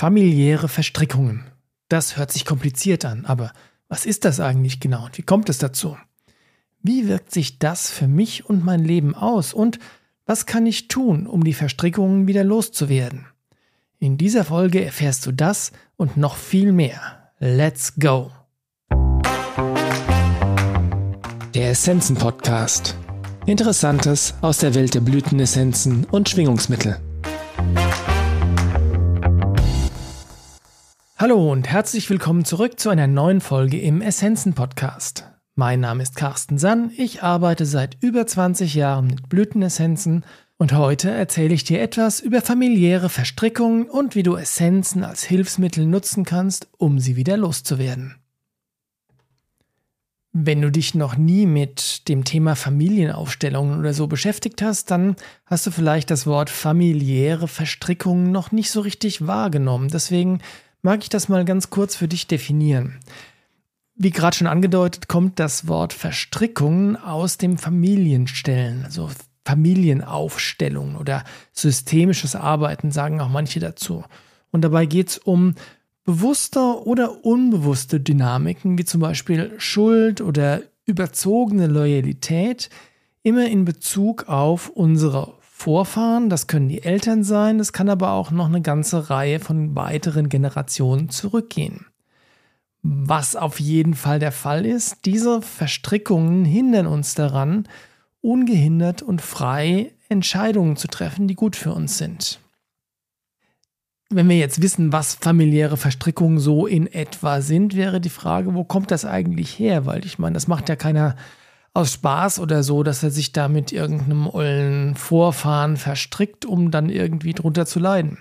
Familiäre Verstrickungen. Das hört sich kompliziert an, aber was ist das eigentlich genau und wie kommt es dazu? Wie wirkt sich das für mich und mein Leben aus und was kann ich tun, um die Verstrickungen wieder loszuwerden? In dieser Folge erfährst du das und noch viel mehr. Let's go! Der Essenzen Podcast. Interessantes aus der Welt der Blütenessenzen und Schwingungsmittel. Hallo und herzlich willkommen zurück zu einer neuen Folge im Essenzen Podcast. Mein Name ist Carsten Sann, ich arbeite seit über 20 Jahren mit Blütenessenzen und heute erzähle ich dir etwas über familiäre Verstrickungen und wie du Essenzen als Hilfsmittel nutzen kannst, um sie wieder loszuwerden. Wenn du dich noch nie mit dem Thema Familienaufstellungen oder so beschäftigt hast, dann hast du vielleicht das Wort familiäre Verstrickungen noch nicht so richtig wahrgenommen. Deswegen mag ich das mal ganz kurz für dich definieren. Wie gerade schon angedeutet, kommt das Wort Verstrickung aus dem Familienstellen, also Familienaufstellung oder systemisches Arbeiten, sagen auch manche dazu. Und dabei geht es um bewusste oder unbewusste Dynamiken, wie zum Beispiel Schuld oder überzogene Loyalität, immer in Bezug auf unsere Vorfahren, das können die Eltern sein, das kann aber auch noch eine ganze Reihe von weiteren Generationen zurückgehen. Was auf jeden Fall der Fall ist, diese Verstrickungen hindern uns daran, ungehindert und frei Entscheidungen zu treffen, die gut für uns sind. Wenn wir jetzt wissen, was familiäre Verstrickungen so in etwa sind, wäre die Frage, wo kommt das eigentlich her? Weil ich meine, das macht ja keiner aus Spaß oder so, dass er sich da mit irgendeinem ollen Vorfahren verstrickt, um dann irgendwie drunter zu leiden.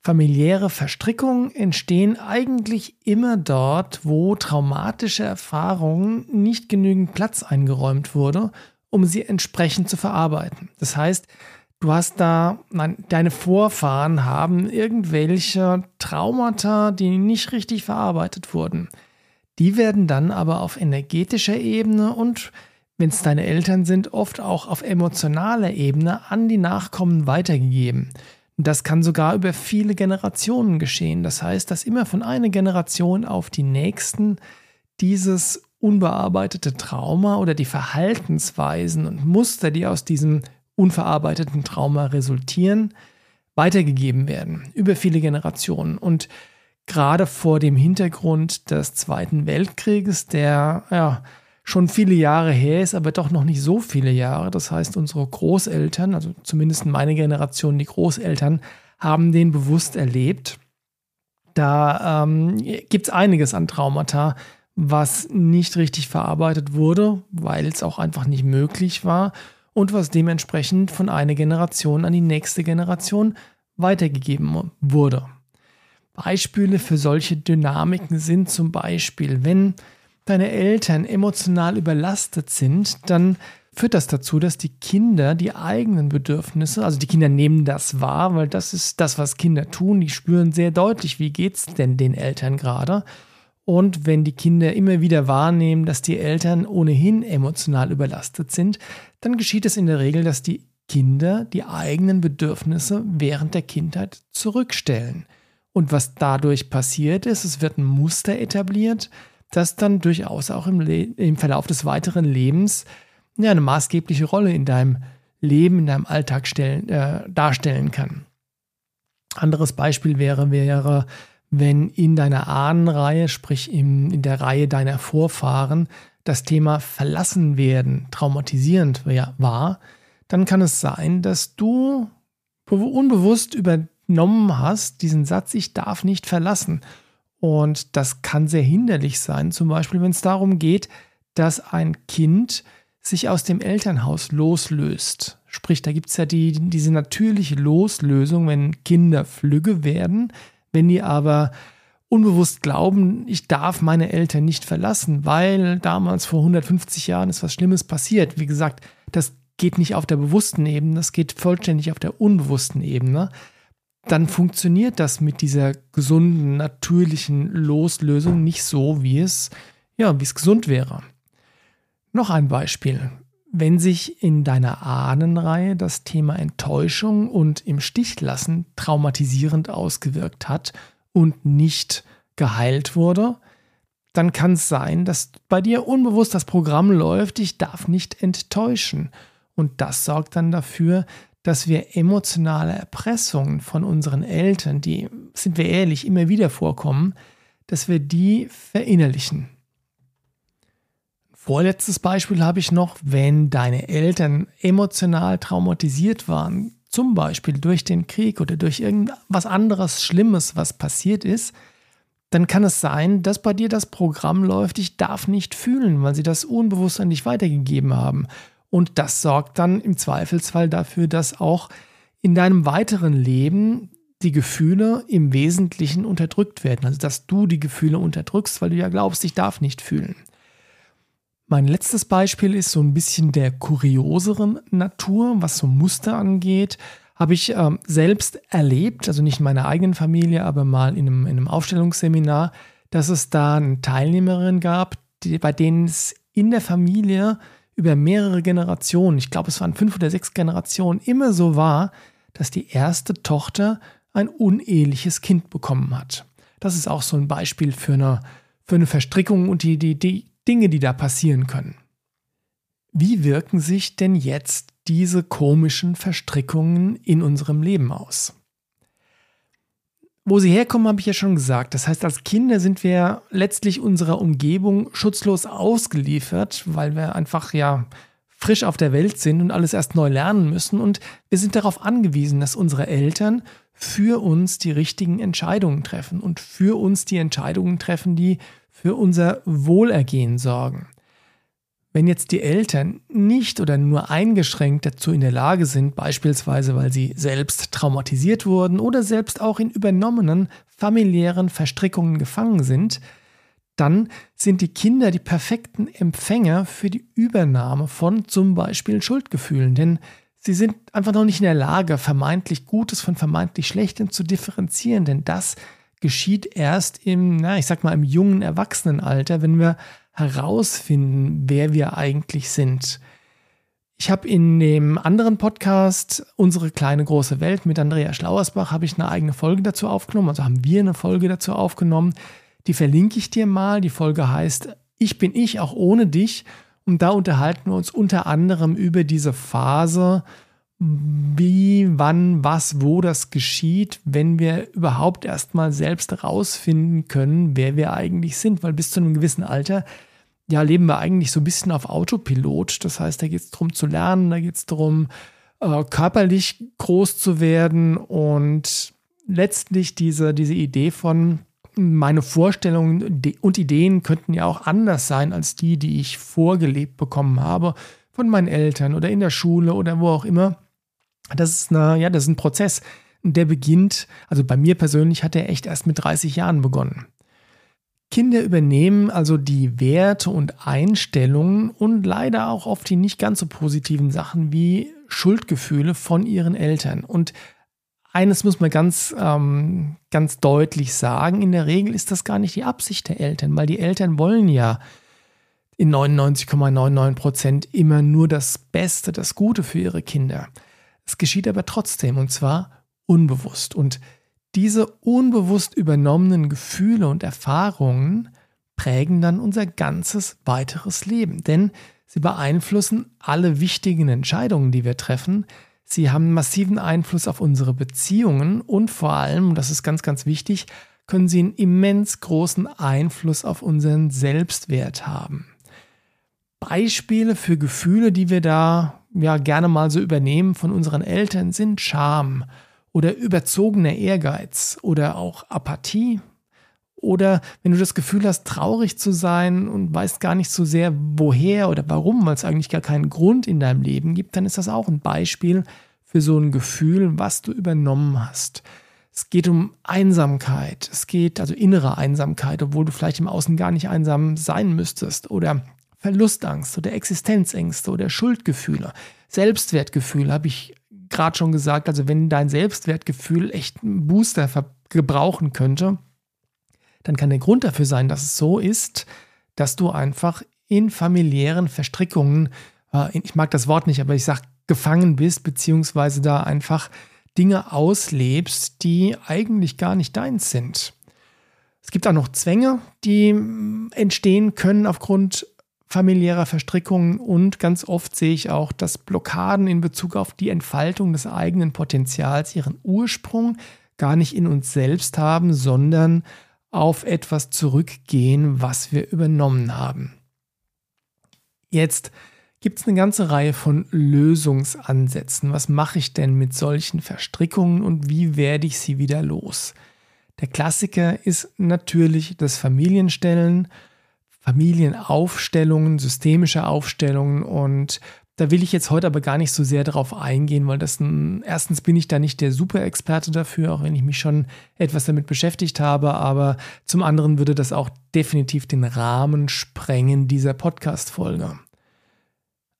Familiäre Verstrickungen entstehen eigentlich immer dort, wo traumatische Erfahrungen nicht genügend Platz eingeräumt wurde, um sie entsprechend zu verarbeiten. Das heißt, du hast da, nein, deine Vorfahren haben irgendwelche Traumata, die nicht richtig verarbeitet wurden. Die werden dann aber auf energetischer Ebene und, wenn es deine Eltern sind, oft auch auf emotionaler Ebene an die Nachkommen weitergegeben. Das kann sogar über viele Generationen geschehen. Das heißt, dass immer von einer Generation auf die nächsten dieses unbearbeitete Trauma oder die Verhaltensweisen und Muster, die aus diesem unverarbeiteten Trauma resultieren, weitergegeben werden über viele Generationen. Und gerade vor dem Hintergrund des Zweiten Weltkrieges, der ja schon viele Jahre her ist, aber doch noch nicht so viele Jahre. Das heißt, unsere Großeltern, also zumindest meine Generation, die Großeltern, haben den bewusst erlebt. Da ähm, gibt es einiges an Traumata, was nicht richtig verarbeitet wurde, weil es auch einfach nicht möglich war und was dementsprechend von einer Generation an die nächste Generation weitergegeben wurde. Beispiele für solche Dynamiken sind zum Beispiel, wenn deine Eltern emotional überlastet sind, dann führt das dazu, dass die Kinder die eigenen Bedürfnisse, also die Kinder nehmen das wahr, weil das ist das, was Kinder tun. Die spüren sehr deutlich, wie geht es denn den Eltern gerade. Und wenn die Kinder immer wieder wahrnehmen, dass die Eltern ohnehin emotional überlastet sind, dann geschieht es in der Regel, dass die Kinder die eigenen Bedürfnisse während der Kindheit zurückstellen. Und was dadurch passiert ist, es wird ein Muster etabliert, das dann durchaus auch im, im Verlauf des weiteren Lebens ja, eine maßgebliche Rolle in deinem Leben, in deinem Alltag stellen, äh, darstellen kann. Anderes Beispiel wäre, wäre, wenn in deiner Ahnenreihe, sprich in, in der Reihe deiner Vorfahren, das Thema verlassen werden traumatisierend war, dann kann es sein, dass du unbewusst über genommen hast, diesen Satz, ich darf nicht verlassen. Und das kann sehr hinderlich sein, zum Beispiel wenn es darum geht, dass ein Kind sich aus dem Elternhaus loslöst. Sprich, da gibt es ja die, diese natürliche Loslösung, wenn Kinder flügge werden, wenn die aber unbewusst glauben, ich darf meine Eltern nicht verlassen, weil damals vor 150 Jahren ist was Schlimmes passiert. Wie gesagt, das geht nicht auf der bewussten Ebene, das geht vollständig auf der unbewussten Ebene dann funktioniert das mit dieser gesunden, natürlichen Loslösung nicht so, wie es, ja, wie es gesund wäre. Noch ein Beispiel. wenn sich in deiner Ahnenreihe das Thema Enttäuschung und im Stich lassen traumatisierend ausgewirkt hat und nicht geheilt wurde, dann kann es sein, dass bei dir unbewusst das Programm läuft, ich darf nicht enttäuschen. Und das sorgt dann dafür, dass wir emotionale Erpressungen von unseren Eltern, die, sind wir ehrlich, immer wieder vorkommen, dass wir die verinnerlichen. Vorletztes Beispiel habe ich noch, wenn deine Eltern emotional traumatisiert waren, zum Beispiel durch den Krieg oder durch irgendwas anderes Schlimmes, was passiert ist, dann kann es sein, dass bei dir das Programm läuft, ich darf nicht fühlen, weil sie das unbewusst an dich weitergegeben haben. Und das sorgt dann im Zweifelsfall dafür, dass auch in deinem weiteren Leben die Gefühle im Wesentlichen unterdrückt werden. Also dass du die Gefühle unterdrückst, weil du ja glaubst, ich darf nicht fühlen. Mein letztes Beispiel ist so ein bisschen der kurioseren Natur, was so Muster angeht. Habe ich ähm, selbst erlebt, also nicht in meiner eigenen Familie, aber mal in einem, in einem Aufstellungsseminar, dass es da eine Teilnehmerin gab, die, bei denen es in der Familie über mehrere Generationen, ich glaube es waren fünf oder sechs Generationen, immer so war, dass die erste Tochter ein uneheliches Kind bekommen hat. Das ist auch so ein Beispiel für eine, für eine Verstrickung und die, die, die Dinge, die da passieren können. Wie wirken sich denn jetzt diese komischen Verstrickungen in unserem Leben aus? Wo sie herkommen, habe ich ja schon gesagt. Das heißt, als Kinder sind wir letztlich unserer Umgebung schutzlos ausgeliefert, weil wir einfach ja frisch auf der Welt sind und alles erst neu lernen müssen. Und wir sind darauf angewiesen, dass unsere Eltern für uns die richtigen Entscheidungen treffen und für uns die Entscheidungen treffen, die für unser Wohlergehen sorgen. Wenn jetzt die Eltern nicht oder nur eingeschränkt dazu in der Lage sind, beispielsweise weil sie selbst traumatisiert wurden oder selbst auch in übernommenen familiären Verstrickungen gefangen sind, dann sind die Kinder die perfekten Empfänger für die Übernahme von zum Beispiel Schuldgefühlen. Denn sie sind einfach noch nicht in der Lage, vermeintlich Gutes von vermeintlich Schlechtem zu differenzieren. Denn das geschieht erst im, na, ich sag mal, im jungen Erwachsenenalter, wenn wir herausfinden, wer wir eigentlich sind. Ich habe in dem anderen Podcast Unsere kleine große Welt mit Andrea Schlauersbach habe ich eine eigene Folge dazu aufgenommen, also haben wir eine Folge dazu aufgenommen. Die verlinke ich dir mal. Die Folge heißt Ich bin ich auch ohne dich und da unterhalten wir uns unter anderem über diese Phase wie, wann, was, wo das geschieht, wenn wir überhaupt erstmal selbst herausfinden können, wer wir eigentlich sind. Weil bis zu einem gewissen Alter, ja, leben wir eigentlich so ein bisschen auf Autopilot. Das heißt, da geht es darum zu lernen, da geht es darum, äh, körperlich groß zu werden und letztlich diese, diese Idee von, meine Vorstellungen und Ideen könnten ja auch anders sein als die, die ich vorgelebt bekommen habe von meinen Eltern oder in der Schule oder wo auch immer das ist, eine, ja, das ist ein Prozess, der beginnt, also bei mir persönlich hat er echt erst mit 30 Jahren begonnen. Kinder übernehmen also die Werte und Einstellungen und leider auch oft die nicht ganz so positiven Sachen wie Schuldgefühle von ihren Eltern. Und eines muss man ganz, ähm, ganz deutlich sagen, in der Regel ist das gar nicht die Absicht der Eltern, weil die Eltern wollen ja in 99,99 Prozent immer nur das Beste, das Gute für ihre Kinder. Es geschieht aber trotzdem und zwar unbewusst. Und diese unbewusst übernommenen Gefühle und Erfahrungen prägen dann unser ganzes weiteres Leben. Denn sie beeinflussen alle wichtigen Entscheidungen, die wir treffen. Sie haben massiven Einfluss auf unsere Beziehungen und vor allem, das ist ganz, ganz wichtig, können sie einen immens großen Einfluss auf unseren Selbstwert haben. Beispiele für Gefühle, die wir da ja gerne mal so übernehmen von unseren Eltern, sind Scham oder überzogener Ehrgeiz oder auch Apathie. Oder wenn du das Gefühl hast, traurig zu sein und weißt gar nicht so sehr, woher oder warum, weil es eigentlich gar keinen Grund in deinem Leben gibt, dann ist das auch ein Beispiel für so ein Gefühl, was du übernommen hast. Es geht um Einsamkeit. Es geht also innere Einsamkeit, obwohl du vielleicht im Außen gar nicht einsam sein müsstest. Oder Verlustangst oder Existenzängste oder Schuldgefühle. Selbstwertgefühl habe ich gerade schon gesagt. Also wenn dein Selbstwertgefühl echt einen Booster gebrauchen könnte, dann kann der Grund dafür sein, dass es so ist, dass du einfach in familiären Verstrickungen äh, ich mag das Wort nicht, aber ich sage, gefangen bist, beziehungsweise da einfach Dinge auslebst, die eigentlich gar nicht deins sind. Es gibt auch noch Zwänge, die entstehen können aufgrund familiärer Verstrickungen und ganz oft sehe ich auch, dass Blockaden in Bezug auf die Entfaltung des eigenen Potenzials ihren Ursprung gar nicht in uns selbst haben, sondern auf etwas zurückgehen, was wir übernommen haben. Jetzt gibt es eine ganze Reihe von Lösungsansätzen. Was mache ich denn mit solchen Verstrickungen und wie werde ich sie wieder los? Der Klassiker ist natürlich das Familienstellen, Familienaufstellungen, systemische Aufstellungen und da will ich jetzt heute aber gar nicht so sehr darauf eingehen, weil das ein, erstens bin ich da nicht der Super-Experte dafür, auch wenn ich mich schon etwas damit beschäftigt habe, aber zum anderen würde das auch definitiv den Rahmen sprengen dieser Podcast-Folge.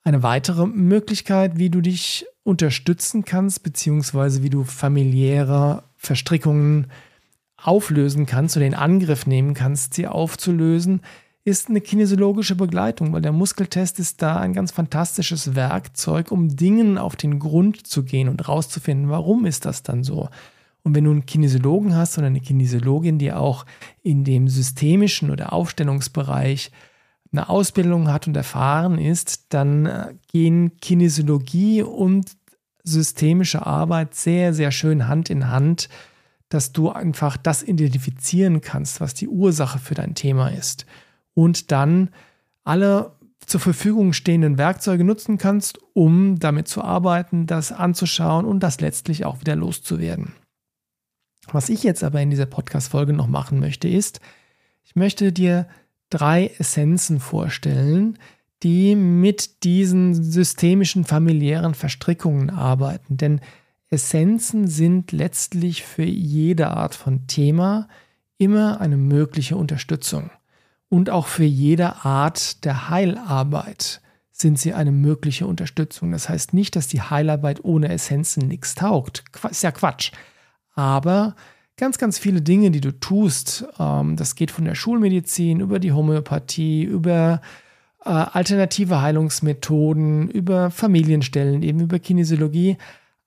Eine weitere Möglichkeit, wie du dich unterstützen kannst, beziehungsweise wie du familiäre Verstrickungen auflösen kannst oder in Angriff nehmen kannst, sie aufzulösen, ist eine kinesiologische Begleitung, weil der Muskeltest ist da ein ganz fantastisches Werkzeug, um Dingen auf den Grund zu gehen und rauszufinden, warum ist das dann so. Und wenn du einen Kinesiologen hast oder eine Kinesiologin, die auch in dem systemischen oder Aufstellungsbereich eine Ausbildung hat und erfahren ist, dann äh, gehen Kinesiologie und systemische Arbeit sehr, sehr schön Hand in Hand, dass du einfach das identifizieren kannst, was die Ursache für dein Thema ist. Und dann alle zur Verfügung stehenden Werkzeuge nutzen kannst, um damit zu arbeiten, das anzuschauen und das letztlich auch wieder loszuwerden. Was ich jetzt aber in dieser Podcast-Folge noch machen möchte, ist, ich möchte dir drei Essenzen vorstellen, die mit diesen systemischen familiären Verstrickungen arbeiten. Denn Essenzen sind letztlich für jede Art von Thema immer eine mögliche Unterstützung. Und auch für jede Art der Heilarbeit sind sie eine mögliche Unterstützung. Das heißt nicht, dass die Heilarbeit ohne Essenzen nichts taugt. Ist ja Quatsch. Aber ganz, ganz viele Dinge, die du tust. Ähm, das geht von der Schulmedizin über die Homöopathie, über äh, alternative Heilungsmethoden, über Familienstellen, eben über Kinesiologie.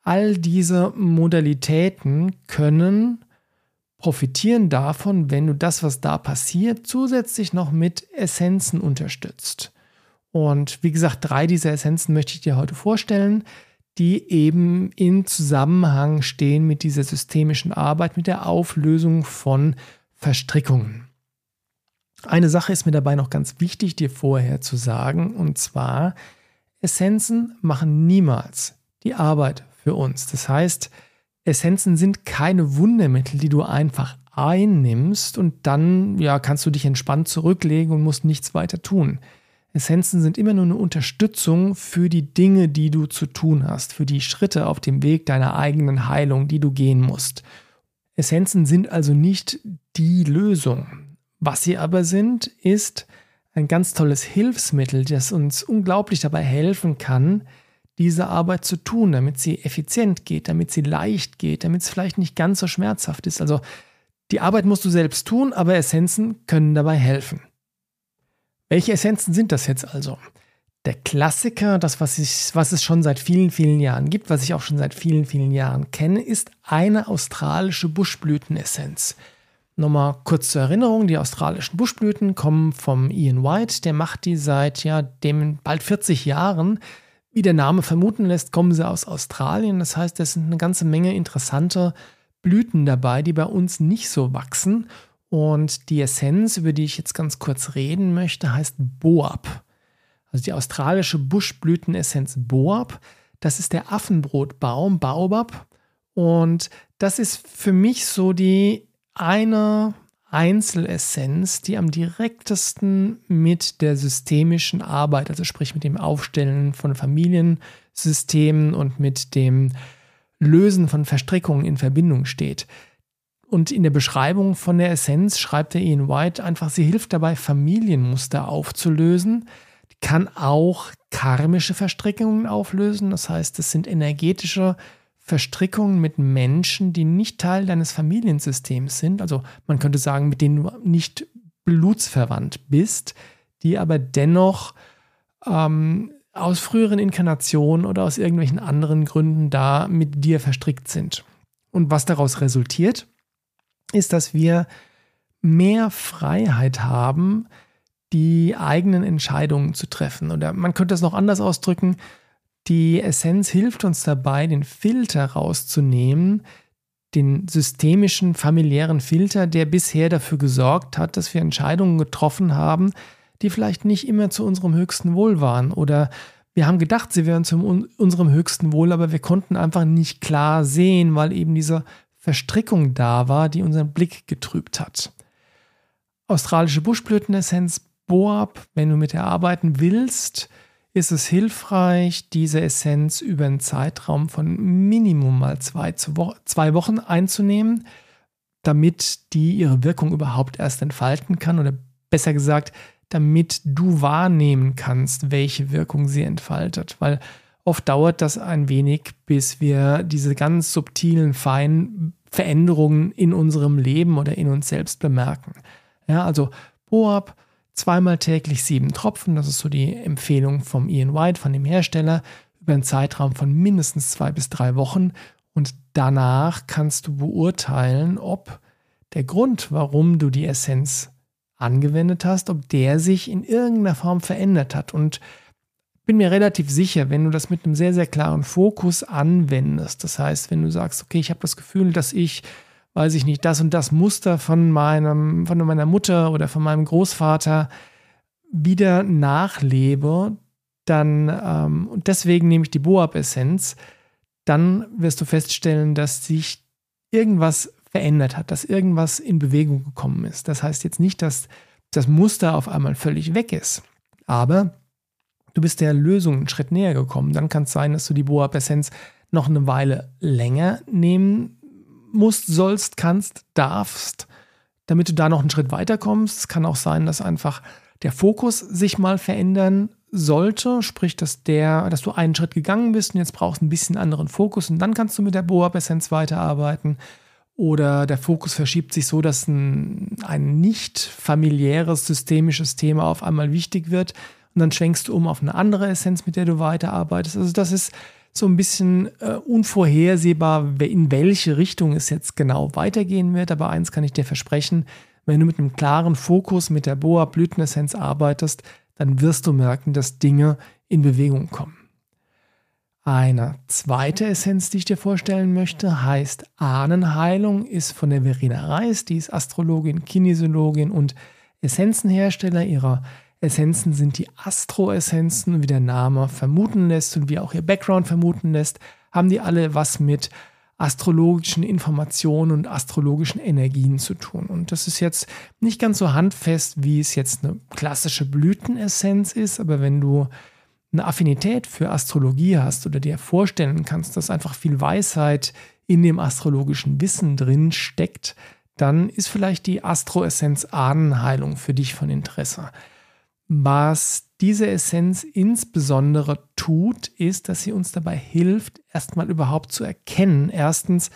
All diese Modalitäten können profitieren davon, wenn du das, was da passiert, zusätzlich noch mit Essenzen unterstützt. Und wie gesagt, drei dieser Essenzen möchte ich dir heute vorstellen die eben in Zusammenhang stehen mit dieser systemischen Arbeit, mit der Auflösung von Verstrickungen. Eine Sache ist mir dabei noch ganz wichtig, dir vorher zu sagen, und zwar, Essenzen machen niemals die Arbeit für uns. Das heißt, Essenzen sind keine Wundermittel, die du einfach einnimmst und dann ja, kannst du dich entspannt zurücklegen und musst nichts weiter tun. Essenzen sind immer nur eine Unterstützung für die Dinge, die du zu tun hast, für die Schritte auf dem Weg deiner eigenen Heilung, die du gehen musst. Essenzen sind also nicht die Lösung. Was sie aber sind, ist ein ganz tolles Hilfsmittel, das uns unglaublich dabei helfen kann, diese Arbeit zu tun, damit sie effizient geht, damit sie leicht geht, damit es vielleicht nicht ganz so schmerzhaft ist. Also die Arbeit musst du selbst tun, aber Essenzen können dabei helfen. Welche Essenzen sind das jetzt also? Der Klassiker, das, was, ich, was es schon seit vielen, vielen Jahren gibt, was ich auch schon seit vielen, vielen Jahren kenne, ist eine australische Buschblütenessenz. Nochmal kurz zur Erinnerung, die australischen Buschblüten kommen vom Ian White, der macht die seit ja, dem bald 40 Jahren. Wie der Name vermuten lässt, kommen sie aus Australien. Das heißt, es sind eine ganze Menge interessante Blüten dabei, die bei uns nicht so wachsen und die Essenz, über die ich jetzt ganz kurz reden möchte, heißt Boab. Also die australische Buschblütenessenz Boab. Das ist der Affenbrotbaum, Baobab. Und das ist für mich so die eine Einzelessenz, die am direktesten mit der systemischen Arbeit, also sprich mit dem Aufstellen von Familiensystemen und mit dem Lösen von Verstrickungen in Verbindung steht. Und in der Beschreibung von der Essenz schreibt der Ian White einfach, sie hilft dabei, Familienmuster aufzulösen, kann auch karmische Verstrickungen auflösen. Das heißt, es sind energetische Verstrickungen mit Menschen, die nicht Teil deines Familiensystems sind. Also man könnte sagen, mit denen du nicht blutsverwandt bist, die aber dennoch ähm, aus früheren Inkarnationen oder aus irgendwelchen anderen Gründen da mit dir verstrickt sind. Und was daraus resultiert, ist, dass wir mehr Freiheit haben, die eigenen Entscheidungen zu treffen. Oder man könnte es noch anders ausdrücken, die Essenz hilft uns dabei, den Filter rauszunehmen, den systemischen familiären Filter, der bisher dafür gesorgt hat, dass wir Entscheidungen getroffen haben, die vielleicht nicht immer zu unserem höchsten Wohl waren. Oder wir haben gedacht, sie wären zu unserem höchsten Wohl, aber wir konnten einfach nicht klar sehen, weil eben diese Verstrickung da war, die unseren Blick getrübt hat. Australische Buschblütenessenz Boab, wenn du mit der arbeiten willst, ist es hilfreich, diese Essenz über einen Zeitraum von Minimum mal zwei, zwei Wochen einzunehmen, damit die ihre Wirkung überhaupt erst entfalten kann oder besser gesagt, damit du wahrnehmen kannst, welche Wirkung sie entfaltet. Weil oft dauert das ein wenig, bis wir diese ganz subtilen, feinen Veränderungen in unserem Leben oder in uns selbst bemerken. Ja, also Boab zweimal täglich sieben Tropfen, das ist so die Empfehlung vom Ian White, von dem Hersteller, über einen Zeitraum von mindestens zwei bis drei Wochen. Und danach kannst du beurteilen, ob der Grund, warum du die Essenz angewendet hast, ob der sich in irgendeiner Form verändert hat. Und bin mir relativ sicher, wenn du das mit einem sehr, sehr klaren Fokus anwendest, das heißt, wenn du sagst, okay, ich habe das Gefühl, dass ich weiß ich nicht, das und das Muster von meinem, von meiner Mutter oder von meinem Großvater wieder nachlebe, dann, ähm, und deswegen nehme ich die Boab-Essenz, dann wirst du feststellen, dass sich irgendwas verändert hat, dass irgendwas in Bewegung gekommen ist. Das heißt jetzt nicht, dass das Muster auf einmal völlig weg ist, aber du bist der Lösung einen Schritt näher gekommen. Dann kann es sein, dass du die Boab-Essenz noch eine Weile länger nehmen musst, sollst, kannst, darfst, damit du da noch einen Schritt weiter kommst. Es kann auch sein, dass einfach der Fokus sich mal verändern sollte, sprich, dass der, dass du einen Schritt gegangen bist und jetzt brauchst ein bisschen anderen Fokus und dann kannst du mit der Boab-Essenz weiterarbeiten. Oder der Fokus verschiebt sich so, dass ein, ein nicht familiäres, systemisches Thema auf einmal wichtig wird und dann schwenkst du um auf eine andere Essenz, mit der du weiterarbeitest. Also das ist so ein bisschen äh, unvorhersehbar, in welche Richtung es jetzt genau weitergehen wird. Aber eins kann ich dir versprechen, wenn du mit einem klaren Fokus mit der Boa Blütenessenz arbeitest, dann wirst du merken, dass Dinge in Bewegung kommen. Eine zweite Essenz, die ich dir vorstellen möchte, heißt Ahnenheilung, ist von der Verena Reis, die ist Astrologin, Kinesiologin und Essenzenhersteller ihrer Essenzen sind die Astro-Essenzen, wie der Name vermuten lässt und wie auch ihr Background vermuten lässt, haben die alle was mit astrologischen Informationen und astrologischen Energien zu tun. Und das ist jetzt nicht ganz so handfest, wie es jetzt eine klassische Blütenessenz ist, aber wenn du eine Affinität für Astrologie hast oder dir vorstellen kannst, dass einfach viel Weisheit in dem astrologischen Wissen drin steckt, dann ist vielleicht die Astroessenz Ahnenheilung für dich von Interesse. Was diese Essenz insbesondere tut, ist, dass sie uns dabei hilft, erstmal überhaupt zu erkennen, erstens,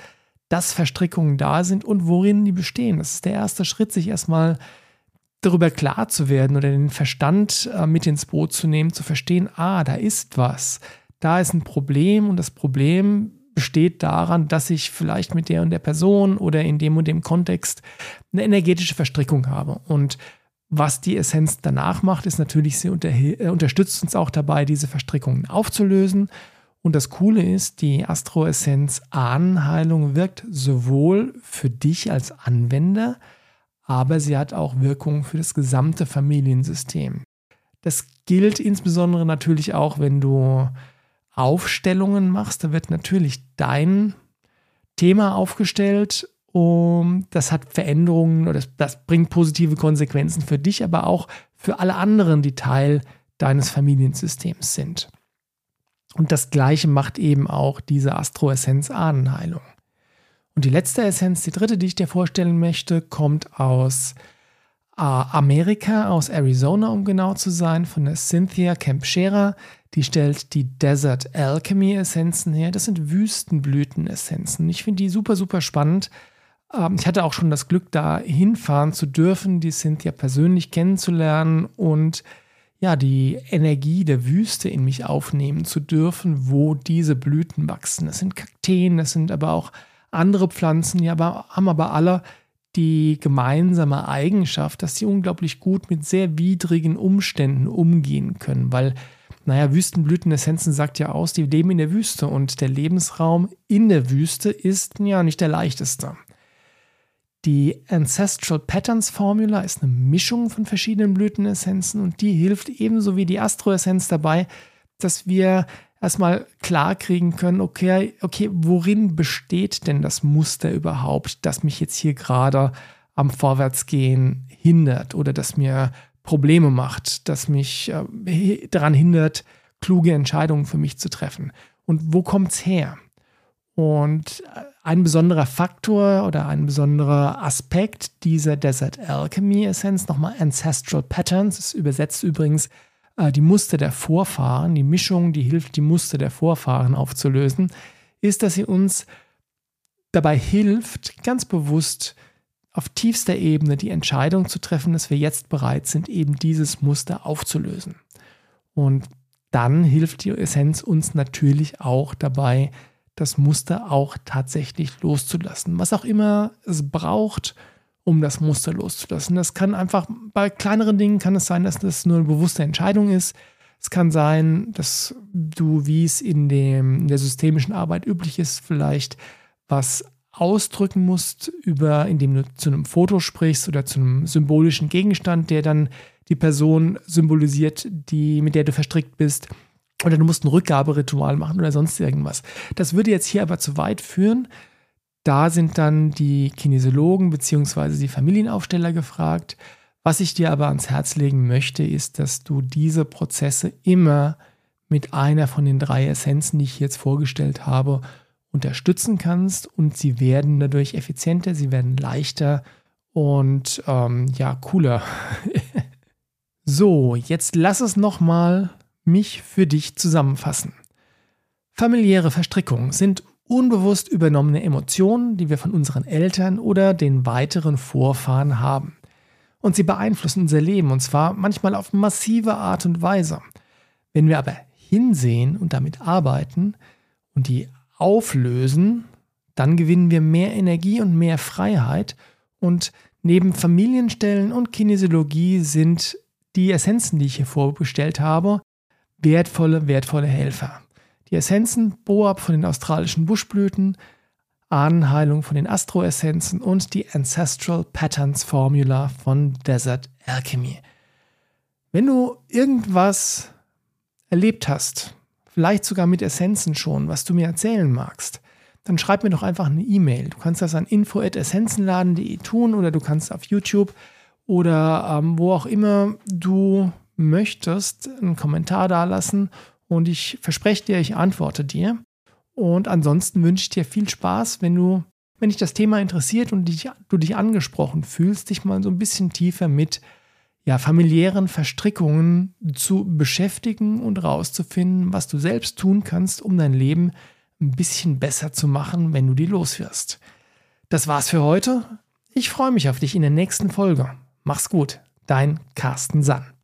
dass Verstrickungen da sind und worin die bestehen. Das ist der erste Schritt, sich erstmal darüber klar zu werden oder den Verstand äh, mit ins Boot zu nehmen, zu verstehen, ah, da ist was, da ist ein Problem und das Problem besteht daran, dass ich vielleicht mit der und der Person oder in dem und dem Kontext eine energetische Verstrickung habe. Und was die Essenz danach macht, ist natürlich, sie unter, äh, unterstützt uns auch dabei, diese Verstrickungen aufzulösen. Und das Coole ist, die Astro-Essenz Ahnenheilung wirkt sowohl für dich als Anwender, aber sie hat auch Wirkung für das gesamte Familiensystem. Das gilt insbesondere natürlich auch, wenn du Aufstellungen machst. Da wird natürlich dein Thema aufgestellt um, das hat Veränderungen oder das, das bringt positive Konsequenzen für dich, aber auch für alle anderen, die Teil deines Familiensystems sind. Und das Gleiche macht eben auch diese Astro-Essenz Ahnenheilung. Und die letzte Essenz, die dritte, die ich dir vorstellen möchte, kommt aus äh, Amerika, aus Arizona, um genau zu sein, von der Cynthia Kempschera. Die stellt die Desert Alchemy Essenzen her. Das sind Wüstenblüten-Essenzen. Ich finde die super, super spannend, ähm, ich hatte auch schon das Glück, da hinfahren zu dürfen, die Cynthia persönlich kennenzulernen und ja, die Energie der Wüste in mich aufnehmen zu dürfen, wo diese Blüten wachsen. Das sind Kakteen, das sind aber auch andere Pflanzen, die aber, haben aber alle die gemeinsame Eigenschaft, dass sie unglaublich gut mit sehr widrigen Umständen umgehen können, weil, naja, Wüstenblütenessenzen sagt ja aus, die leben in der Wüste und der Lebensraum in der Wüste ist ja nicht der leichteste. Die Ancestral Patterns Formula ist eine Mischung von verschiedenen Blütenessenzen und die hilft ebenso wie die Astroessenz dabei, dass wir erstmal klar kriegen können, okay, okay, worin besteht denn das Muster überhaupt, das mich jetzt hier gerade am Vorwärtsgehen hindert oder das mir Probleme macht, das mich äh, daran hindert, kluge Entscheidungen für mich zu treffen. Und wo kommt es her? Und äh, ein besonderer Faktor oder ein besonderer Aspekt dieser Desert Alchemy Essenz, nochmal Ancestral Patterns, ist übersetzt übrigens äh, die Muster der Vorfahren, die Mischung, die hilft, die Muster der Vorfahren aufzulösen, ist, dass sie uns dabei hilft, ganz bewusst auf tiefster Ebene die Entscheidung zu treffen, dass wir jetzt bereit sind, eben dieses Muster aufzulösen. Und dann hilft die Essenz uns natürlich auch dabei, das Muster auch tatsächlich loszulassen. Was auch immer es braucht, um das Muster loszulassen. Das kann einfach, bei kleineren Dingen kann es sein, dass das nur eine bewusste Entscheidung ist. Es kann sein, dass du, wie es in, dem, in der systemischen Arbeit üblich ist, vielleicht was ausdrücken musst, über, indem du zu einem Foto sprichst oder zu einem symbolischen Gegenstand, der dann die Person symbolisiert, die, mit der du verstrickt bist oder du musst ein Rückgaberitual machen oder sonst irgendwas. Das würde jetzt hier aber zu weit führen. Da sind dann die Kinesiologen bzw. die Familienaufsteller gefragt. Was ich dir aber ans Herz legen möchte, ist, dass du diese Prozesse immer mit einer von den drei Essenzen, die ich jetzt vorgestellt habe, unterstützen kannst und sie werden dadurch effizienter, sie werden leichter und ähm, ja, cooler. so, jetzt lass es nochmal mich für dich zusammenfassen. Familiäre Verstrickungen sind unbewusst übernommene Emotionen, die wir von unseren Eltern oder den weiteren Vorfahren haben. Und sie beeinflussen unser Leben, und zwar manchmal auf massive Art und Weise. Wenn wir aber hinsehen und damit arbeiten und die auflösen, dann gewinnen wir mehr Energie und mehr Freiheit. Und neben Familienstellen und Kinesiologie sind die Essenzen, die ich hier vorbestellt habe, wertvolle, wertvolle Helfer. Die Essenzen Boab von den australischen Buschblüten, Ahnenheilung von den Astroessenzen und die Ancestral Patterns Formula von Desert Alchemy. Wenn du irgendwas erlebt hast, vielleicht sogar mit Essenzen schon, was du mir erzählen magst, dann schreib mir doch einfach eine E-Mail. Du kannst das an info.essenzenladen.de tun oder du kannst auf YouTube oder ähm, wo auch immer du möchtest, einen Kommentar dalassen und ich verspreche dir, ich antworte dir. Und ansonsten wünsche ich dir viel Spaß, wenn du, wenn dich das Thema interessiert und dich, du dich angesprochen fühlst, dich mal so ein bisschen tiefer mit ja, familiären Verstrickungen zu beschäftigen und rauszufinden, was du selbst tun kannst, um dein Leben ein bisschen besser zu machen, wenn du die loswirst. Das war's für heute. Ich freue mich auf dich in der nächsten Folge. Mach's gut, dein Carsten Sann.